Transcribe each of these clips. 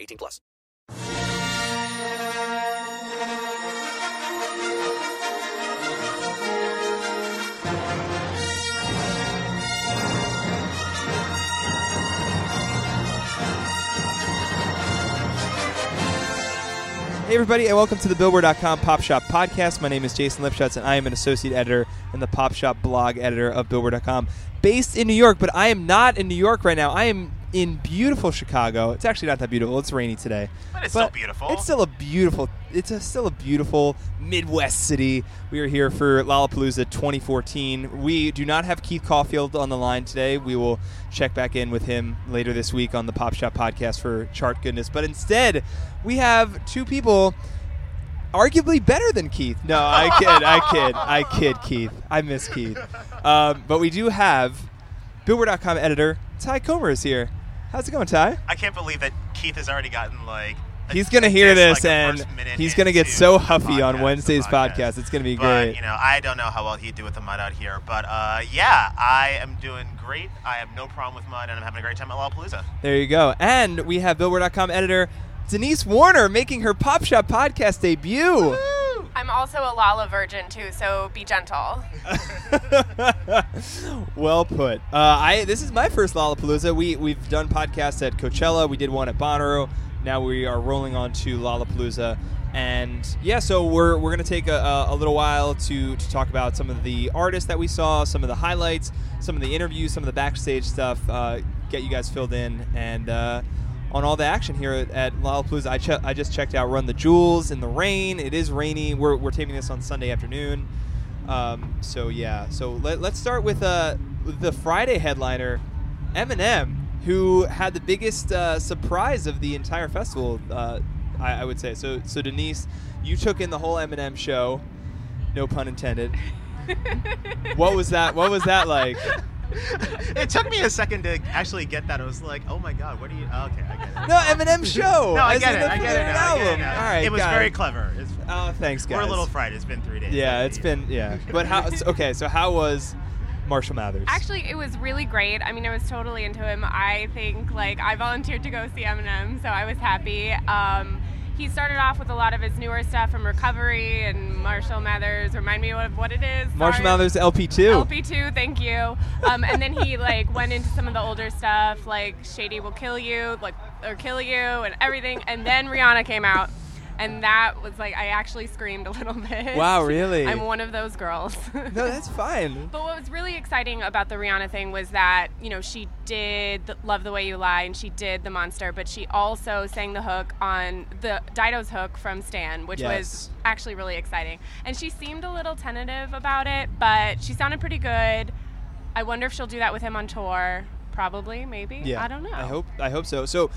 18 plus. Hey, everybody, and welcome to the Billboard.com Pop Shop Podcast. My name is Jason Lipschutz, and I am an associate editor and the Pop Shop blog editor of Billboard.com, based in New York. But I am not in New York right now. I am in beautiful Chicago. It's actually not that beautiful. It's rainy today. But it's still beautiful. It's still a beautiful. It's a, still a beautiful Midwest city. We are here for Lollapalooza 2014. We do not have Keith Caulfield on the line today. We will check back in with him later this week on the Pop Shop podcast for chart goodness. But instead, we have two people arguably better than Keith. No, I kid, I kid, I kid, Keith. I miss Keith. Um, but we do have Billboard.com editor Tye Comer is here. How's it going, Tye? I can't believe that Keith has already gotten like. He's gonna hear this like, and he's gonna get so huffy on Wednesday's the podcast. It's gonna be but, great. You know, I don't know how well he'd do with the mud out here, but uh, yeah, I am doing great. I have no problem with mud, and I'm having a great time at Lollapalooza. There you go. And we have Billboard.com editor Denise Warner making her Pop Shop podcast debut. I'm also a Lolla virgin too, so be gentle. well put. Uh, I this is my first Lollapalooza. We we've done podcasts at Coachella. We did one at Bonnaroo. Now we are rolling on to Lollapalooza. And yeah, so we're, we're going to take a, a, a little while to, to talk about some of the artists that we saw, some of the highlights, some of the interviews, some of the backstage stuff, uh, get you guys filled in, and uh, on all the action here at, at Lollapalooza. I, che- I just checked out Run the Jewels in the rain. It is rainy. We're, we're taping this on Sunday afternoon. Um, so yeah, so let, let's start with uh, the Friday headliner, Eminem, who had the biggest uh, surprise of the entire festival. Uh, I, I would say. So so Denise, you took in the whole Eminem show, no pun intended. what was that? What was that like? it took me a second to actually get that. I was like, oh my god, what are you? oh, okay, I get it. No Eminem show. No, I get it. I get it. third Now, I get it album. now. All right, it was got very it. clever. It's, Oh, thanks, guys. we're a little fried. It's been three days. Yeah, I it's see. been yeah. But how? okay, so how was Marshall Mathers? Actually, it was really great. I mean, I was totally into him. I think like I volunteered to go see Eminem, so I was happy. Um, he started off with a lot of his newer stuff from Recovery and Marshall Mathers. Remind me of what it is. Marshall Sorry. Mathers LP two. LP2, thank you. Um, and then he like went into some of the older stuff, like Shady will kill you, like or kill you, and everything. And then Rihanna came out, and that was like I actually screamed a little bit. Wow, really? I'm one of those girls. No, that's fine. But what was really exciting about the Rihanna thing was that, you know, she did the Love the Way You Lie and she did The Monster, but she also sang the hook on the Dido's hook from Stan, which Yes. was actually really exciting. And she seemed a little tentative about it, but she sounded pretty good. I wonder if she'll do that with him on tour. Probably, maybe. Yeah, I don't know. I hope I hope so. So,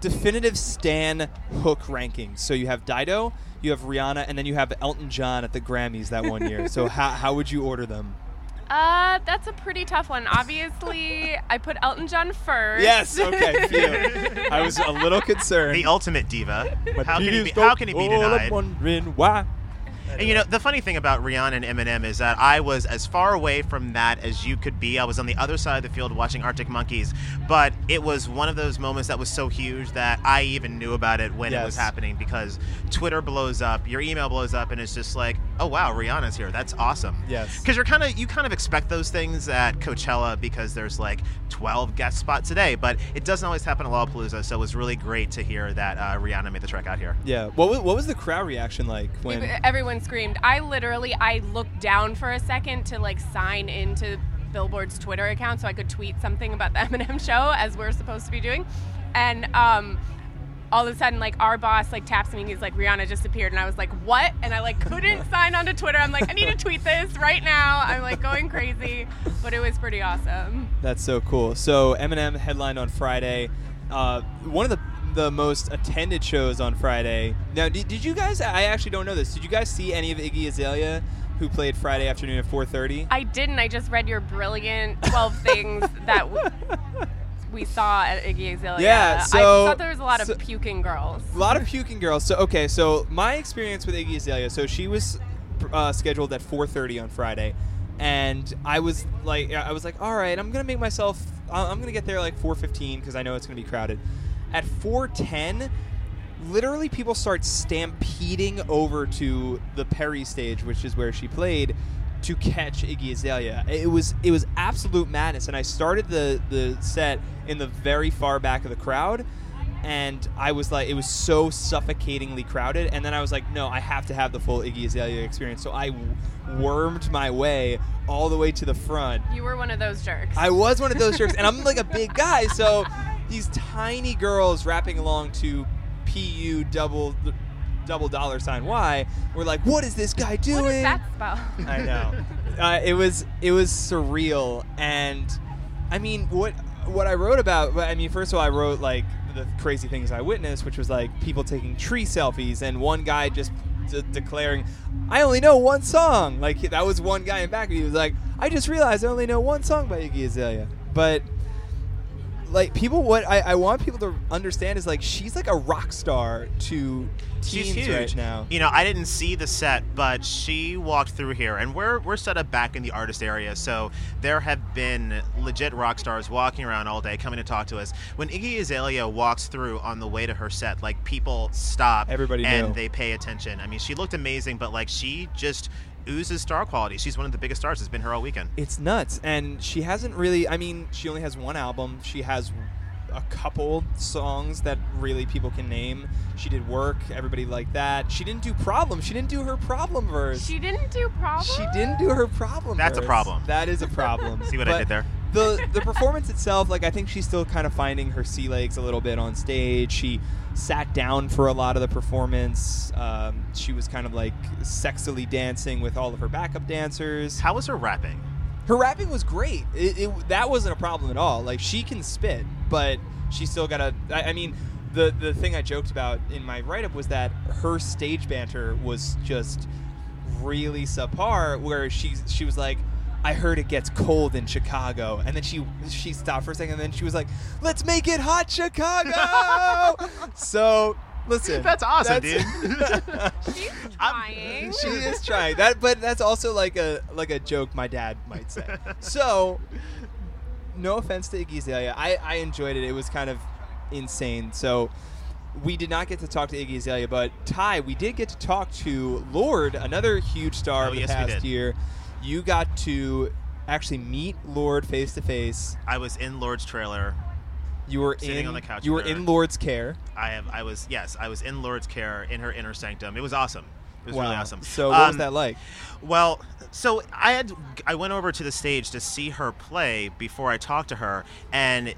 definitive Stan hook rankings. So you have Dido, you have Rihanna, and then you have Elton John at the Grammys that one year. so how how would you order them? Uh, that's a pretty tough one. Obviously, I put Elton John first. Yes. Okay. Phew. I was a little concerned. the ultimate diva. My How can, he be, tears how can he be go all up denied? Wondering why? And you know, the funny thing about Rihanna and Eminem is that I was as far away from that as you could be. I was on the other side of the field watching Arctic Monkeys, but it was one of those moments that was so huge that I even knew about it when it was happening because Twitter blows up, your email blows up, and it's just like, oh wow, Rihanna's here. That's awesome. Yes. Because you're kind of you kind of expect those things at Coachella because there's like 12 guest spots a day, but it doesn't always happen at Lollapalooza. So it was really great to hear that uh, Rihanna made the trek out here. Yeah. What was, what was the crowd reaction like when? Everyone screamed. I literally I looked down for a second to like sign into Billboard's Twitter account so I could tweet something about the Eminem show as we're supposed to be doing, and um, all of a sudden like our boss like taps me and he's like Rihanna just appeared and I was like what and I like couldn't sign onto Twitter I'm like I need to tweet this right now I'm like going crazy but it was pretty awesome That's so cool. So Eminem headlined on Friday. Uh, one of the the most attended shows on Friday. Now, did, did you guys? I actually don't know this. Did you guys see any of Iggy Azalea, who played Friday afternoon at 4:30? I didn't I just read your brilliant 12 things that w- we saw at Iggy Azalea Yeah, I so- thought there was a lot of puking girls A lot of puking girls. So okay, so my experience with Iggy Azalea. So she was uh, scheduled at 4:30 on Friday, and I was like, I was like, all right, I'm gonna make myself. I'm gonna get there like 4:15 because I know it's gonna be crowded. At 4:10, literally people start stampeding over to the Perry stage, which is where she played. To catch Iggy Azalea, it was it was absolute madness, and I started the the set in the very far back of the crowd, and I was like, it was so suffocatingly crowded. And then I was like, no, I have to have the full Iggy Azalea experience. So I wormed my way all the way to the front. you were one of those jerks I was one of those jerks, and I'm like a big guy, so these tiny girls rapping along to PU double double dollar sign Y were like, what is this guy doing? what does that spell I know. Uh, it was it was surreal, and I mean, what what I wrote about. I mean, first of all, I wrote like the crazy things I witnessed, which was like people taking tree selfies, and one guy just d- declaring, "I only know one song." Like that was one guy in back of me. He was like, "I just realized I only know one song by Iggy Azalea," but. Like people, what I, I want people to understand is like she's like a rock star to She's huge right now. You know, I didn't see the set, but she walked through here, and we're we're set up back in the artist area, so there have been legit rock stars walking around all day, coming to talk to us. When Iggy Azalea walks through on the way to her set, like people stop, Everybody and knew. they pay attention. I mean, she looked amazing, but like she just oozes star quality. She's one of the biggest stars. It's been her all weekend. It's nuts. And she hasn't really, I mean, she only has one album. She has a couple songs that really people can name. She did work, everybody liked that. She didn't do problem. She didn't do her problem verse. she didn't do problem She didn't do her problem That's a problem. That is a problem. See what I did there? The the performance itself, like I think she's still kind of finding her sea legs a little bit on stage. She sat down for a lot of the performance. Um, she was kind of like sexily dancing with all of her backup dancers How was her rapping? her rapping was great. It, it, that wasn't a problem at all. Like she can spit, but she still got to. I, I mean, the the thing I joked about in my write up was that her stage banter was just really subpar. Where she she was like. I heard it gets cold in Chicago, and then she she stopped for a second, and then she was like, "Let's make it hot, Chicago." so listen, That's awesome, that's- she's trying she is trying that, but that's also like a like a joke my dad might say. So, no offense to Iggy Azalea, I I enjoyed it. It was kind of insane. So. We did not get to talk to Iggy Azalea, but Tye, we did get to talk to Lorde, another huge star Oh, of the yes, we past did. year. You got to actually meet Lorde face to face. I was in Lorde's trailer. You were Sitting in on the couch You were in Lorde's care. I have. I was. Yes, I was in Lorde's care in her inner sanctum. It was awesome. It was really awesome. So what was Um, that like? Well, so I had I went over to the stage to see her play before I talked to her, and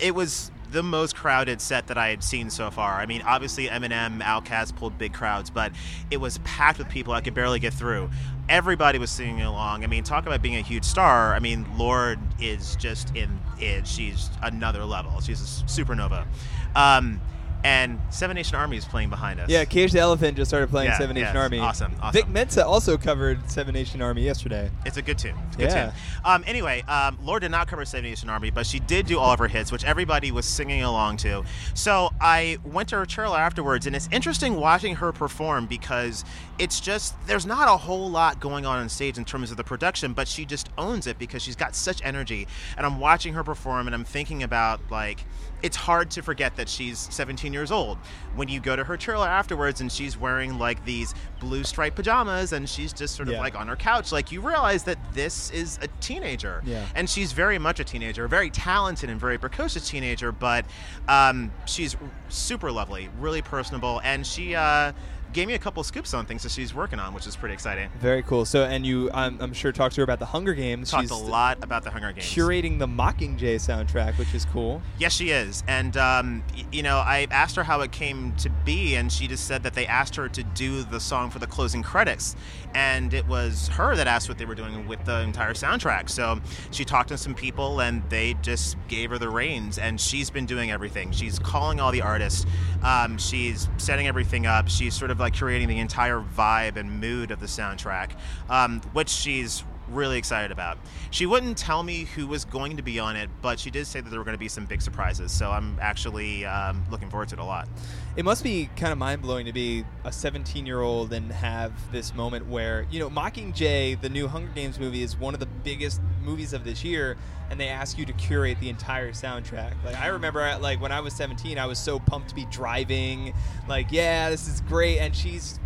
it was the most crowded set that I had seen so far. I mean, obviously Eminem, Outkast pulled big crowds, but it was packed with people. I could barely get through. Everybody was singing along. I mean, talk about being a huge star. I mean, Lorde is just in it. She's another level. She's a supernova. Um, and Seven Nation Army is playing behind us. Yeah, Cage the Elephant just started playing Yeah, Seven Nation Army. awesome, awesome. Vic Mensa also covered Seven Nation Army yesterday. It's a good tune. It's a good Yeah. tune. Um, anyway, um, Lorde did not cover Seven Nation Army, but she did do all of her hits, which everybody was singing along to. So I went to her trailer afterwards, and it's interesting watching her perform because it's just there's not a whole lot going on on stage in terms of the production, but she just owns it because she's got such energy. And I'm watching her perform, and I'm thinking about like it's hard to forget that she's 17 years old. When you go to her trailer afterwards and she's wearing like these blue striped pajamas and she's just sort of Yeah. like on her couch, like you realize that this is a teenager. Yeah. And she's very much a teenager, a very talented and very precocious teenager, but um, she's super lovely, really personable, and she uh, gave me a couple scoops on things that she's working on, which is pretty exciting. Very cool. So, and you, I'm, I'm sure, talked to her about the Hunger Games. Talked She's a lot about the Hunger Games. curating the Mockingjay soundtrack, which is cool. Yes, she is. And, um, you know, I asked her how it came to be, and she just said that they asked her to do the song for the closing credits. And it was her that asked what they were doing with the entire soundtrack. So she talked to some people, and they just gave her the reins. And she's been doing everything. She's calling all the artists, um, she's setting everything up. She's sort of like curating the entire vibe and mood of the soundtrack, um, which she's really excited about. She wouldn't tell me who was going to be on it, but she did say that there were going to be some big surprises. So I'm actually um, looking forward to it a lot. It must be kind of mind blowing to be a 17 year old and have this moment where, you know, Mockingjay, the new Hunger Games movie, is one of the biggest movies of this year, and they ask you to curate the entire soundtrack. Like, I remember, uh, like, when I was 17, I was so pumped to be driving, like, yeah, this is great, and she's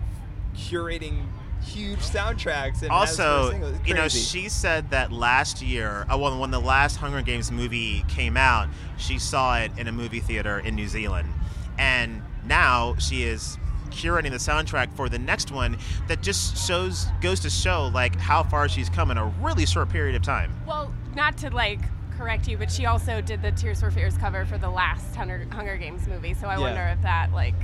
curating huge soundtracks. And also, you know, she said that last year, uh, well, when the last Hunger Games movie came out, she saw it in a movie theater in New Zealand, and now she is curating the soundtrack for the next one that just shows goes to show like how far she's come in a really short period of time. Well, not to like correct you, but she also did the Tears for Fears cover for the last Hunger, Hunger Games movie. So I Yeah. wonder if that like.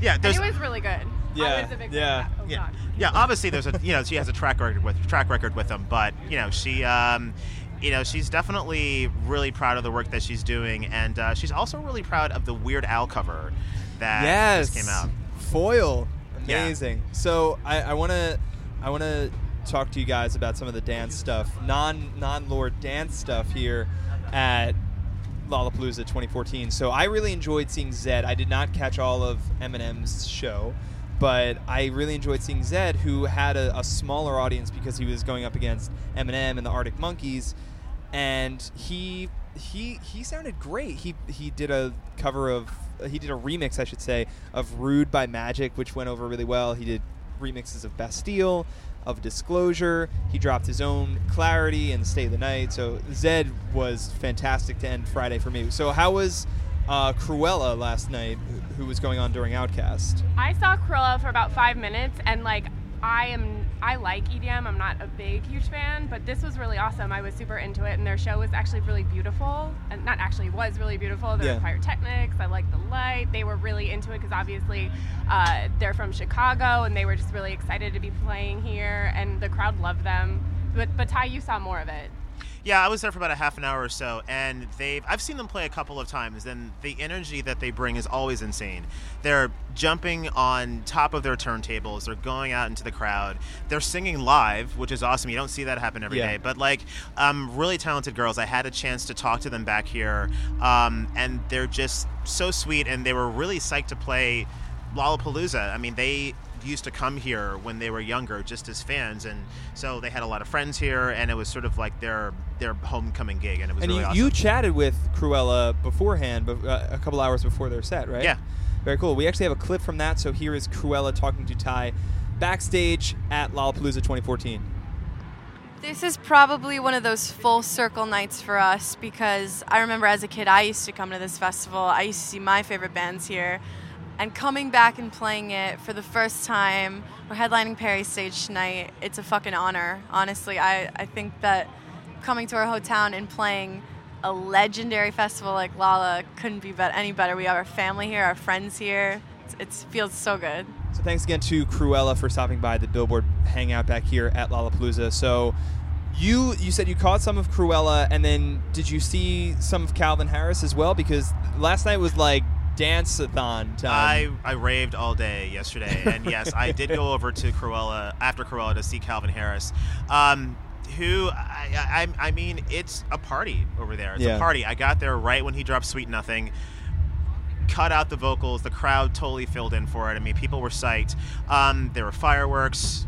Yeah, And there's it was really good. Yeah, I was a big yeah. fan of that. Oh, yeah, God. yeah. Obviously, there's a you know she has a track record with track record with them, but you know she. Um, you know, she's definitely really proud of the work that she's doing, and uh, she's also really proud of the Weird Al cover that yes. just came out. Foil, Yeah. amazing. So I, I want to, I want to talk to you guys about some of the dance stuff, non non Lorde dance stuff here at Lollapalooza 2014. So I really enjoyed seeing Zedd. I did not catch all of Eminem's show. But I really enjoyed seeing Zedd, who had a, a smaller audience because he was going up against Eminem and the Arctic Monkeys, and he he he sounded great. He he did a cover of he did a remix, I should say, of "Rude" by Magic, which went over really well. He did remixes of Bastille, of Disclosure. He dropped his own Clarity and Stay the Night. So Zedd was fantastic to end Friday for me. So how was uh, Krewella last night, who- was going on during Outkast? I saw Krewella for about five minutes, and like I am, I like EDM. I'm not a big, huge fan, but this was really awesome. I was super into it, and their show was actually really beautiful, and not actually was really beautiful. There Yeah. pyrotechnics. I liked the light. They were really into it because obviously uh, they're from Chicago, and they were just really excited to be playing here, and the crowd loved them. But but Tye, you saw more of it. Yeah, I was there for about a half an hour or so, and they've I've seen them play a couple of times, and the energy that they bring is always insane. They're jumping on top of their turntables, they're going out into the crowd, they're singing live, which is awesome. You don't see that happen every day, Yeah. but like um, really talented girls. I had a chance to talk to them back here, um, and they're just so sweet, and they were really psyched to play Lollapalooza. I mean, they used to come here when they were younger just as fans and so they had a lot of friends here and it was sort of like their their homecoming gig and it was And really you, awesome. you chatted with Krewella beforehand, bef- uh, a couple hours before their set, right? Yeah. Very cool. We actually have a clip from that. So here is Krewella talking to Tye backstage at Lollapalooza 2014. This is probably one of those full circle nights for us because I remember as a kid I used to come to this festival. I used to see my favorite bands here. And coming back and playing it for the first time, we're headlining Perry stage tonight. It's a fucking honor. Honestly, I, I think that coming to our hometown and playing a legendary festival like Lolla couldn't be any better. We have our family here, our friends here. It feels so good. So thanks again to Krewella for stopping by the Billboard Hangout back here at Lollapalooza. So you you said you caught some of Krewella, and then did you see some of Calvin Harris as well? Because last night was like dance-a-thon time. I, I raved all day yesterday, and yes, I did go over to Krewella after Krewella to see Calvin Harris, um, who I, I, I mean, it's a party over there. It's Yeah. a party. I got there right when he dropped "Sweet Nothing." Cut out the vocals. The crowd totally filled in for it. I mean, people were psyched. Um, there were fireworks,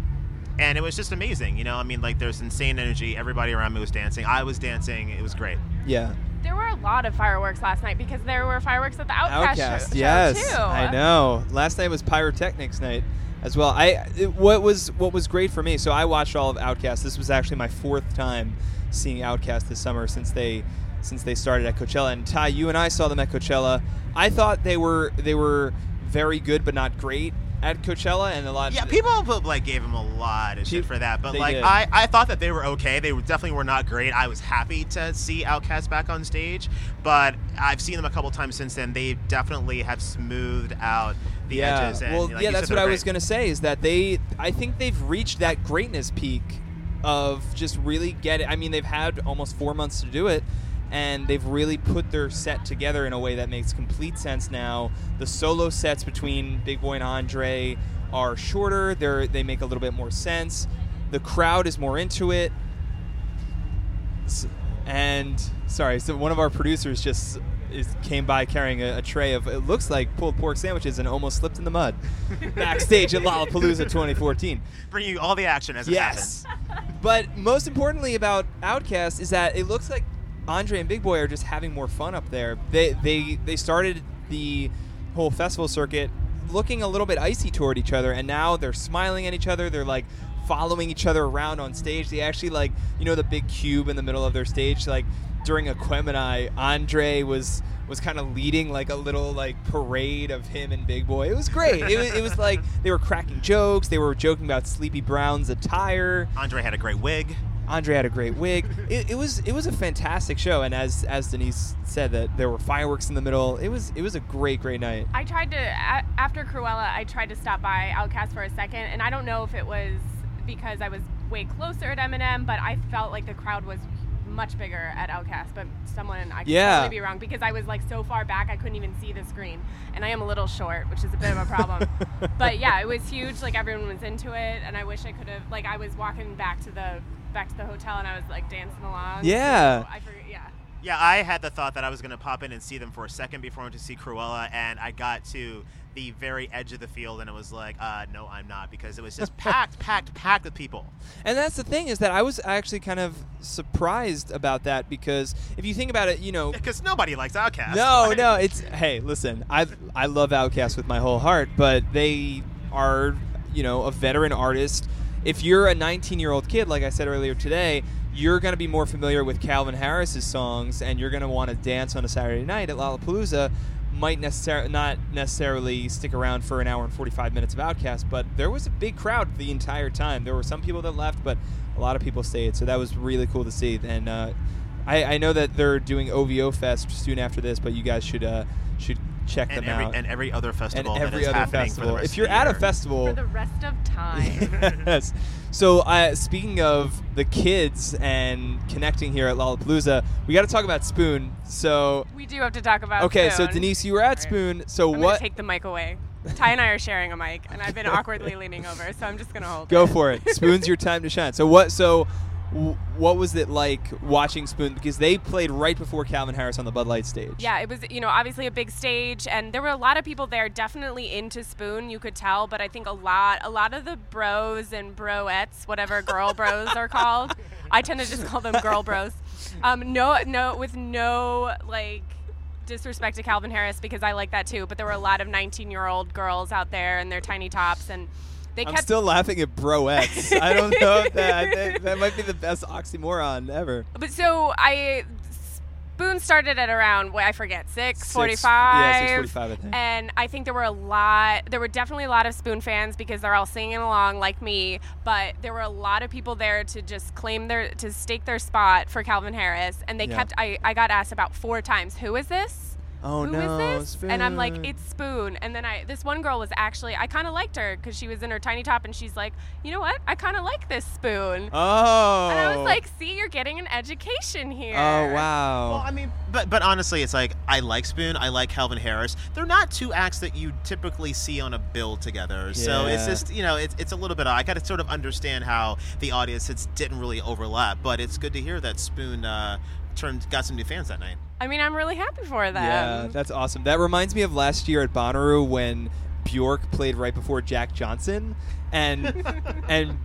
and it was just amazing. You know, I mean, like there's insane energy. Everybody around me was dancing. I was dancing. It was great. yeah. There were a lot of fireworks last night because there were fireworks at the Outkast, Outkast, show, yes, show too. I know. Last night was pyrotechnics night as well. I it, what was what was great for me. So I watched all of Outkast. This was actually my fourth time seeing Outkast this summer since they since they started at Coachella. And Tye, you and I saw them at Coachella. I thought they were they were very good, but not great at Coachella, and a lot. Of yeah, people like gave him a lot of shit for that, but like did. I, I thought that they were okay. They definitely were not great. I was happy to see Outkast back on stage, but I've seen them a couple times since then. They definitely have smoothed out the yeah. edges. And, well, like yeah, that's what I was gonna say. Is that they? I think they've reached that greatness peak of just really get it. I mean, they've had almost four months to do it, and they've really put their set together in a way that makes complete sense now. The solo sets between Big Boi and Andre are shorter. They're they make a little bit more sense. The crowd is more into it. And sorry, so one of our producers just is, came by carrying a, a tray of it looks like pulled pork sandwiches and almost slipped in the mud backstage at Lollapalooza 2014. bring you all the action as it Yes, happens. but most importantly about Outkast is that it looks like Andre and Big Boi are just having more fun up there. They they they started the whole festival circuit looking a little bit icy toward each other, and now they're smiling at each other. They're like following each other around on stage. They actually like you know the big cube in the middle of their stage. Like during Aquemini, Andre was was kind of leading like a little like parade of him and Big Boi. It was great. it, was, it was like they were cracking jokes. They were joking about Sleepy Brown's attire. Andre had a great wig. Andre had a great wig. It, it was it was a fantastic show, and as as Denise said, that there were fireworks in the middle. It was it was a great great night. I tried to a- after Krewella. I tried to stop by Outkast for a second, and I don't know if it was because I was way closer at Eminem, but I felt like the crowd was much bigger at Outkast. But someone I could Yeah. totally be wrong because I was like so far back I couldn't even see the screen, and I am a little short, which is a bit of a problem. but yeah, it was huge. Like everyone was into it, and I wish I could have. Like I was walking back to the back to the hotel, and I was like dancing along. Yeah. So I forget. Yeah. Yeah, I had the thought that I was going to pop in and see them for a second before I went to see Krewella, and I got to the very edge of the field, and it was like, uh, no, I'm not, because it was just packed, packed, packed with people. And that's the thing is that I was actually kind of surprised about that because if you think about it, you know, Because nobody likes Outkast. No, Like- no. It's hey, listen. I I love Outkast with my whole heart, but they are you know a veteran artist. If you're a 19 year old kid, like I said earlier today, you're going to be more familiar with Calvin Harris's songs, and you're going to want to dance on a Saturday night at Lollapalooza. Might necessarily not necessarily stick around for an hour and 45 minutes of Outkast, but there was a big crowd the entire time. There were some people that left, but a lot of people stayed, so that was really cool to see. And uh, I, I know that they're doing OVO Fest soon after this, but you guys should uh, should check and them every, out. and every other festival that every is other happening festival. for the rest If you're the at a festival, For the rest of time. yes. So, uh, speaking of the kids and connecting here at Lollapalooza, we got to talk about Spoon. So, we do have to talk about. okay, so Denise, you were at Spoon. So, I'm what? take the mic away. Tye and I are sharing a mic, and I've been awkwardly leaning over, so I'm just gonna hold Go it. for it. Spoon's your time to shine. So, what? So, w- what was it like watching Spoon? Because they played right before Calvin Harris on the Bud Light stage. Yeah, it was you know obviously a big stage, and there were a lot of people there, definitely into Spoon. You could tell, but I think a lot, a lot of the bros and broettes, whatever girl bros are called, I tend to just call them girl bros. Um, no, no, with no like disrespect to Calvin Harris because I like that too. But there were a lot of 19-year-old girls out there in their tiny tops, and they I'm kept still laughing at broettes. I don't know if that, that that might be the best oxymoron ever. But so I Spoon started at around what I forget six Six- forty-five. yeah, 6:45, I think. And I think there were a lot. There were definitely a lot of Spoon fans because they're all singing along like me. But there were a lot of people there to just claim their to stake their spot for Calvin Harris, and they Yeah. kept. I I got asked about four times, "Who is this?" Oh Who is no, this? And I'm like, it's Spoon. And then I, this one girl was actually, I kind of liked her because she was in her tiny top, and she's like, you know what? I kind of like this Spoon. Oh. And I was like, see, you're getting an education here. Oh wow. Well, I mean, but but honestly, it's like I like Spoon, I like Calvin Harris. They're not two acts that you typically see on a bill together. Yeah. So it's just you know, it's it's a little bit. I got to sort of understand how the audience didn't really overlap, but it's good to hear that Spoon uh, turned got some new fans that night. I mean, I'm really happy for them. Yeah, that's awesome. That reminds me of last year at Bonnaroo when Bjork played right before Jack Johnson, and and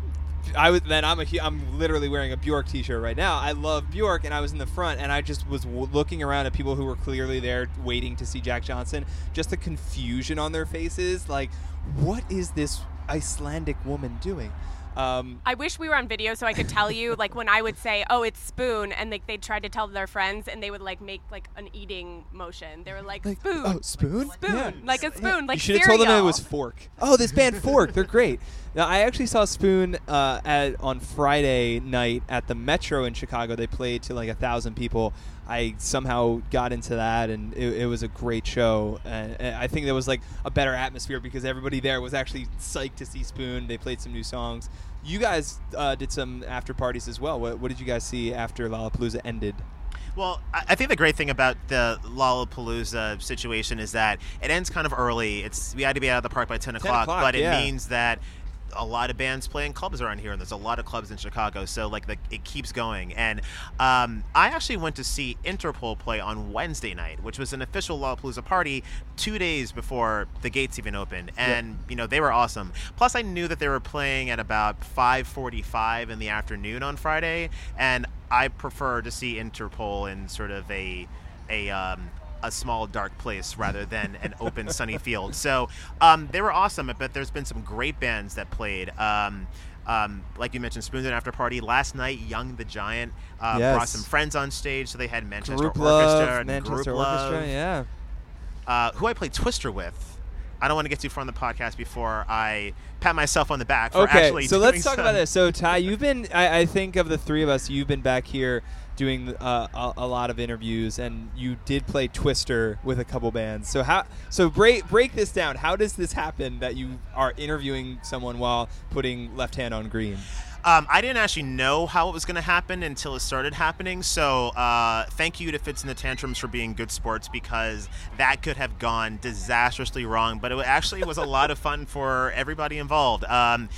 I was then I'm a I'm literally wearing a Bjork T-shirt right now. I love Bjork, and I was in the front, and I just was w- looking around at people who were clearly there waiting to see Jack Johnson. Just the confusion on their faces, like, what is this Icelandic woman doing? Um, I wish we were on video so I could tell you, like when I would say, "Oh, it's spoon," and like they'd try to tell their friends, and they would like make like an eating motion. They were like, like, "Spoon." oh, spoon, Spoon, Yeah. like a spoon, like you should have told them it was Fork. Oh, this band Fork, they're great. Now, I actually saw Spoon uh, at on Friday night at the Metro in Chicago. They played to like a thousand people. I somehow got into that, and it, it was a great show. And, and I think there was like a better atmosphere because everybody there was actually psyched to see Spoon. They played some new songs. You guys uh, did some after parties as well. What, what did you guys see after Lollapalooza ended? Well, I think the great thing about the Lollapalooza situation is that it ends kind of early. It's we had to be out of the park by ten o'clock, o'clock, but it yeah. means that a lot of bands play in clubs around here, and there's a lot of clubs in Chicago. So like the, it keeps going. And um, I actually went to see Interpol play on Wednesday night, which was an official Lollapalooza party two days before the gates even opened, and you know they were awesome. Plus, I knew that they were playing at about 5:45 in the afternoon on Friday, and I prefer to see Interpol in sort of a a um, a small dark place rather than an open sunny field. So um, they were awesome, but there's been some great bands that played. Um, um, like you mentioned, Spoons and After Party last night. Young the Giant uh, Yes. brought some friends on stage, so they had Manchester Group Orchestra Love, and Manchester Group Orchestra, Love, yeah. uh, who I played Twister with. I don't want to get too far on the podcast before I pat myself on the back for okay, actually so let's talk some- about this. So Tye, you've been, I, I think of the three of us, you've been back here doing uh, a, a lot of interviews, and you did play Twister with a couple bands. So how? So break break this down. How does this happen that you are interviewing someone while putting Left Hand on Green? Um, I didn't actually know how it was going to happen until it started happening. So uh, thank you to Fitz and the Tantrums for being good sports because that could have gone disastrously wrong. But it actually was a lot of fun for everybody involved. Um,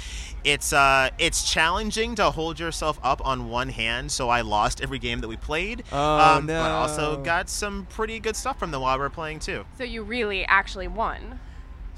it's uh, it's challenging to hold yourself up on one hand. So I lost every game that we played. Oh, um, But also got some pretty good stuff from them while we were playing too. So you really actually won.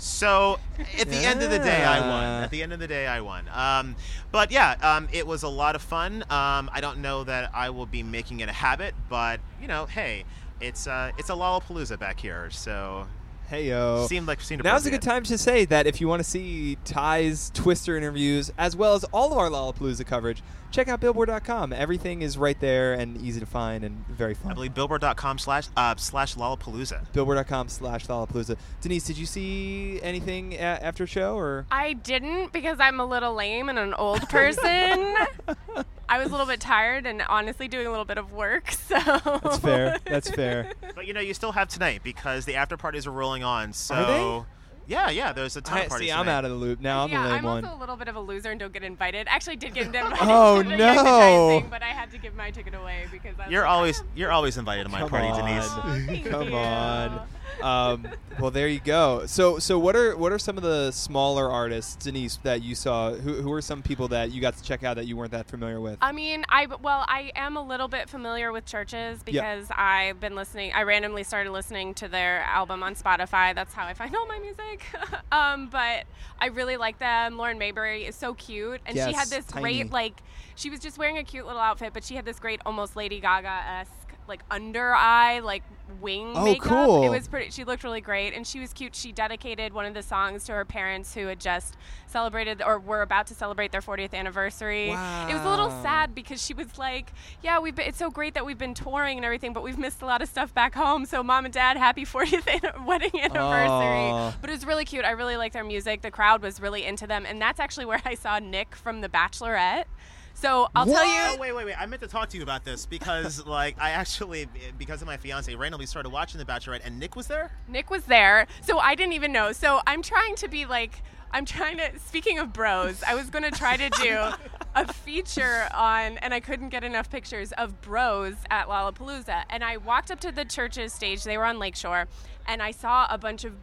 So at the end of the day, I won. At the end of the day, I won. Um, but yeah, um, it was a lot of fun. Um, I don't know that I will be making it a habit, but you know, hey, it's uh, it's a Lollapalooza back here, so Hey yo. seemed like seemed Now's a good time to say that if you want to see Tye's Twister interviews as well as all of our Lollapalooza coverage, check out Billboard.com. Everything is right there and easy to find and very fun. I believe Billboard.com slash uh, slash Lollapalooza. Billboard.com slash Lollapalooza. Denise, did you see anything a- after show or? I didn't because I'm a little lame and an old person. I was a little bit tired and honestly doing a little bit of work. So That's fair. That's fair. But you know, you still have tonight because the after parties are rolling on. So Are they? yeah, yeah, there's a ton I, of parties. see, I'm out of the loop now. I'm yeah, the lame I'm one. also a little bit of a loser and don't get invited. Actually, did get invited. Oh, to no. Young the Giant thing, but I had to give my ticket away because I was You're like, always "Oh, you're always invited to my Come party, on. Denise. Oh, thank Come you. on. Um, well, there you go. So, so what are what are some of the smaller artists, Denise, that you saw? Who, who are some people that you got to check out that you weren't that familiar with? I mean, I well, I am a little bit familiar with CHVRCHES because I've been listening. I randomly started listening to their album on Spotify. That's how I find all my music. um, but I really like them. Lauren Mayberry is so cute, and she had this tiny. great like. She was just wearing a cute little outfit, but she had this great, almost Lady Gaga esque like under eye like wing Oh, makeup. cool. It was pretty. She looked really great, and she was cute. She dedicated one of the songs to her parents who had just celebrated or were about to celebrate their 40th anniversary. Wow. It was a little sad because she was like, "Yeah, we've been, it's so great that we've been touring and everything, but we've missed a lot of stuff back home. So, mom and dad, happy 40th an- wedding anniversary." Aw. But it was really cute. I really liked their music. The crowd was really into them, and that's actually where I saw Nick from The Bachelorette. So I'll tell Oh, you. wait, wait, wait! I meant to talk to you about this because, like, I actually, because of my fiance, randomly started watching The Bachelorette, and Nick was there. Nick was there, so I didn't even know. So I'm trying to be like, I'm trying to. Speaking of bros, I was going to try to do a feature on, and I couldn't get enough pictures of bros at Lollapalooza. And I walked up to the church's stage. They were on Lakeshore, and I saw a bunch of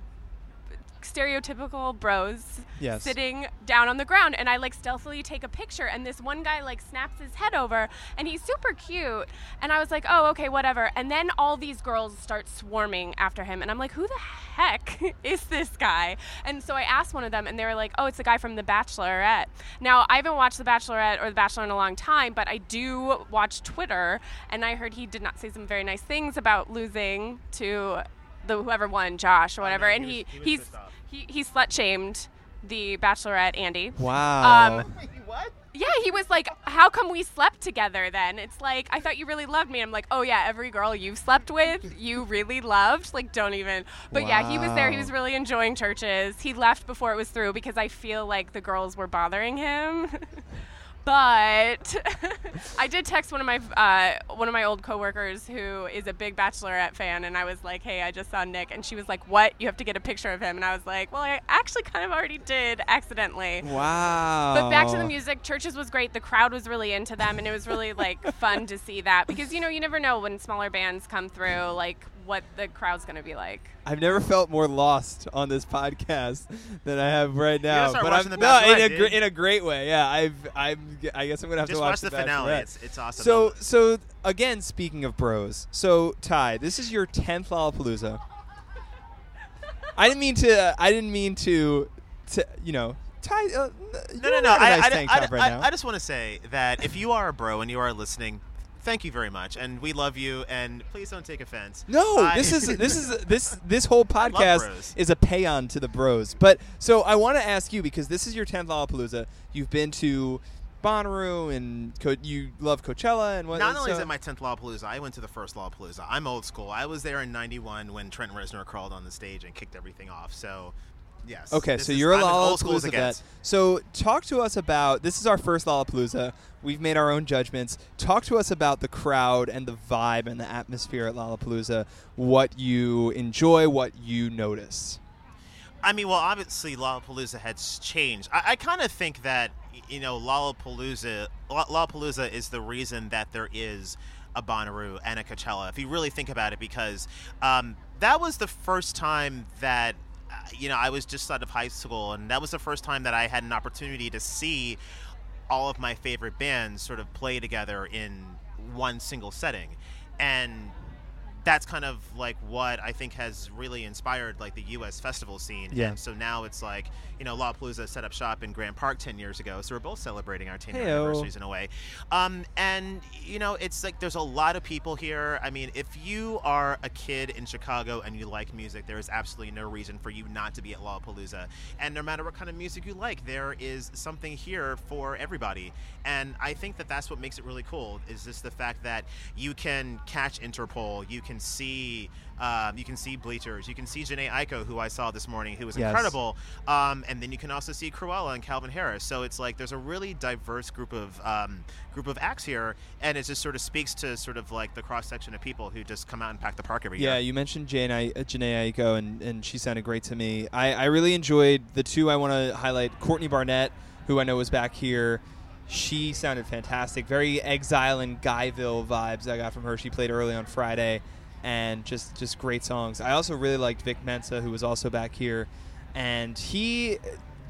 stereotypical bros Yes. sitting down on the ground and I like stealthily take a picture and this one guy like snaps his head over and he's super cute and I was like, "Oh, okay, whatever." And then all these girls start swarming after him and I'm like, "Who the heck is this guy?" And so I asked one of them and they were like, "Oh, it's the guy from The Bachelorette." Now, I haven't watched The Bachelorette or The Bachelor in a long time, but I do watch Twitter and I heard he did not say some very nice things about losing to the whoever won, Josh or whatever, he and was- he, he he's pissed off. Oh. He, he slut shamed the Bachelorette Andi. Wow. Um, What? Yeah, he was like, "How come we slept together then?" It's like, "I thought you really loved me." I'm like, "Oh yeah, every girl you've slept with, you really loved." Like, don't even. But yeah, he was there. He was really enjoying CHVRCHES. He left before it was through because I feel like the girls were bothering him. but I did text one of my uh, one of my old coworkers who is a big Bachelorette fan, and I was like, "Hey, I just saw Nick," and she was like, "What? You have to get a picture of him?" And I was like, "Well, I actually kind of already did accidentally." wow. But back to the music, CHVRCHES was great. The crowd was really into them, and it was really like fun to see that because you know you never know when smaller bands come through, like what the crowd's gonna be like. I've never felt more lost on this podcast than I have right now. gotta start but I'm, The no, in a gr- in a great way. Yeah, I've I'm I guess I'm gonna have Just to watch, watch the finale. Bachelorette. It's it's awesome. So so again, speaking of bros, so Tye, this is your tenth Lollapalooza. I didn't mean to. I didn't mean to. To you know, Tye. Uh, no, no, no. I, Nice I, tank I, top right I- I just want to say that if you are a bro and you are listening, thank you very much, and we love you. And please don't take offense. No, I- this is this is this this whole podcast is a pay on to the bros. But so I want to ask you because this is your tenth Lollapalooza. You've been to Bonnaroo and Co- you love Coachella and what? Not only is it my 10th Lollapalooza, I went to the first Lollapalooza. I'm old school. I was there in 91 when Trent Reznor crawled on the stage and kicked everything off. So, yes. Okay, this so is- you're a I'm as old school as Lollapalooza vet. So talk to us about this is our first Lollapalooza. We've made our own judgments. Talk to us about the crowd and the vibe and the atmosphere at Lollapalooza. What you enjoy, what you notice. I mean, well, obviously Lollapalooza has changed. I, I kind of think that you know Lollapalooza, Lollapalooza is the reason that there is a Bonnaroo and a Coachella. If you really think about it, because um, that was the first time that you know I was just out of high school, and that was the first time that I had an opportunity to see all of my favorite bands sort of play together in one single setting, and that's kind of like what I think has really inspired like the U.S. festival scene. Yeah. And so now it's like you know Lollapalooza set up shop in Grant Park ten years ago, so we're both celebrating our ten year anniversaries in a way. Um, and you know it's like there's a lot of people here. I mean, if you are a kid in Chicago and you like music, there is absolutely no reason for you not to be at Lollapalooza. And no matter what kind of music you like, there is something here for everybody. And I think that that's what makes it really cool. Is just the fact that you can catch Interpol, you can see. Um, you can see Bleachers. You can see Jhené Aiko, who I saw this morning, who was Yes. incredible. Um, and then you can also see Krewella and Calvin Harris. So it's like there's a really diverse group of um, group of acts here, and it just sort of speaks to sort of like the cross section of people who just come out and pack the park every Yeah, year. Yeah, you mentioned Jhené, uh, Jhené Aiko, and, and she sounded great to me. I, I really enjoyed the two I want to highlight. Courtney Barnett, who I know was back here. She sounded fantastic. Very Exile in Guyville vibes I got from her. She played early on Friday, and just just great songs. I also really liked Vic Mensa, who was also back here, and he.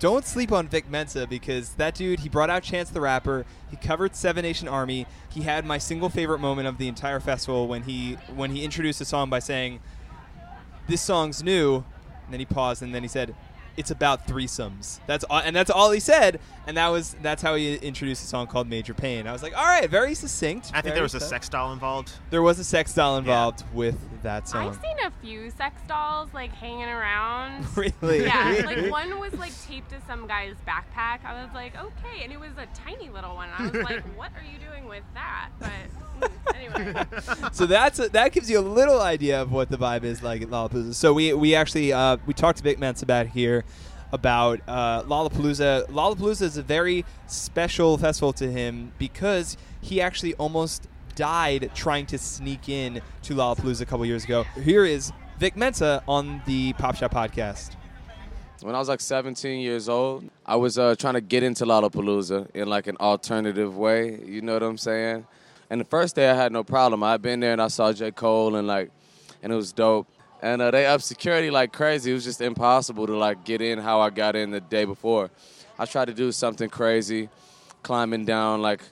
Don't sleep on Vic Mensa because that dude, he brought out Chance the Rapper. He covered Seven Nation Army. He had my single favorite moment of the entire festival when he when he introduced the song by saying, "This song's new," and then he paused and then he said, "It's about threesomes." That's all, and that's all he said, and that was that's how he introduced a song called Major Pain. I was like, "All right, very succinct." I think there was a sex doll involved. There was a sex doll involved with that song. I've seen a few sex dolls like hanging around. really? Yeah, like one was like taped to some guy's backpack. I was like, okay, and it was a tiny little one. I was like, what are you doing with that? But anyway, so that's a, that gives you a little idea of what the vibe is like at Lollapalooza. So we we actually uh, we talked to Vic Mensa about here about uh, Lollapalooza. Lollapalooza is a very special festival to him because he actually almost died trying to sneak in to Lollapalooza a couple years ago. Here is Vic Mensa on the Pop Shop podcast. When I was like 17 years old, I was uh, trying to get into Lollapalooza in like an alternative way. You know what I'm saying? And the first day I had no problem. I'd been there and I saw J. Cole and like, and it was dope. and uh, they up security like crazy. It was just impossible to like get in how I got in the day before. I tried to do something crazy, climbing down like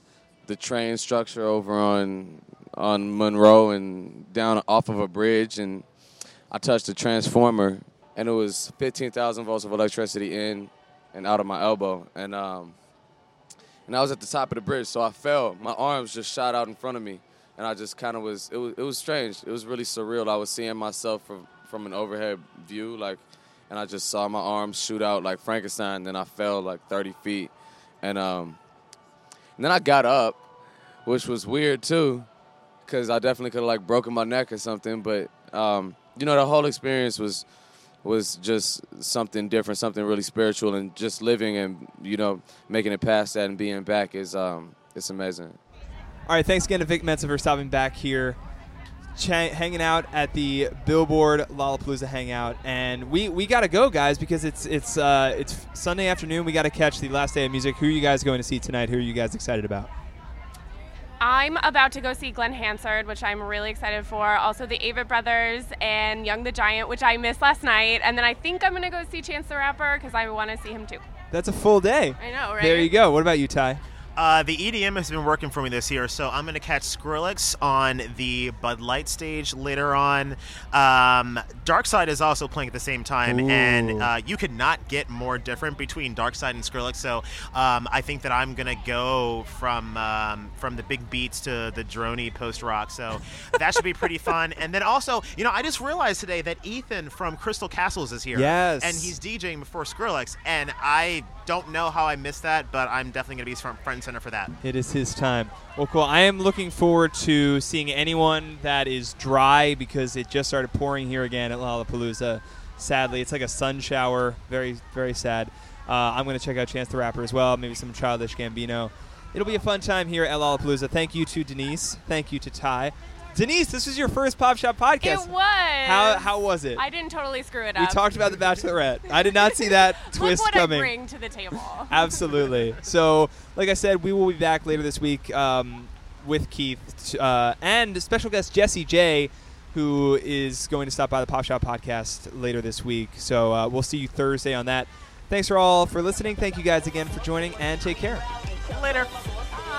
the train structure over on on Monroe and down off of a bridge, and I touched a transformer, and it was 15,000 volts of electricity in and out of my elbow, and um, and I was at the top of the bridge, so I fell. My arms just shot out in front of me, and I just kind of was. It was it was strange. It was really surreal. I was seeing myself from from an overhead view, like, and I just saw my arms shoot out like Frankenstein. Then I fell like 30 feet, and um, and then I got up, which was weird too, because I definitely could have like broken my neck or something. But um, you know, the whole experience was was just something different, something really spiritual, and just living and you know making it past that and being back is um, it's amazing. All right, thanks again to Vic Mensa for stopping back here, ch- hanging out at the Billboard Lollapalooza Hangout, and we, we got to go, guys, because it's it's uh, it's Sunday afternoon. We got to catch the last day of music. Who are you guys going to see tonight? Who are you guys excited about? I'm about to go see Glen Hansard, which I'm really excited for. Also, the Avett Brothers and Young the Giant, which I missed last night. And then I think I'm going to go see Chance the Rapper because I want to see him too. That's a full day. I know, right? There you go. What about you, Tye? Uh, the EDM has been working for me this year, so I'm going to catch Skrillex on the Bud Light stage later on. Um, Darkside is also playing at the same time, Ooh. and uh, you could not get more different between Darkside and Skrillex. So um, I think that I'm going to go from um, from the big beats to the drony post rock. So that should be pretty fun. And then also, you know, I just realized today that Ethan from Crystal Castles is here. Yes. and he's DJing before Skrillex, and I don't know how I missed that, but I'm definitely going to be front, center for that. It is his time. Well, cool. I am looking forward to seeing anyone that is dry because it just started pouring here again at Lollapalooza. Sadly, it's like a sun shower. Very, very sad. Uh, I'm going to check out Chance the Rapper as well. Maybe some Childish Gambino. It'll be a fun time here at Lollapalooza. Thank you to Denise. Thank you to Tye. Denise, this was your first Pop Shop podcast. It was. How, how was it? I didn't totally screw it up. we talked about The Bachelorette. I did not see that twist Look what coming. I bring to the table. Absolutely. So, like I said, we will be back later this week um, with Keith uh, and special guest Jessie J, who is going to stop by the Pop Shop podcast later this week. So uh, we'll see you Thursday on that. Thanks for all for listening. Thank you guys again for joining, and take care. Later.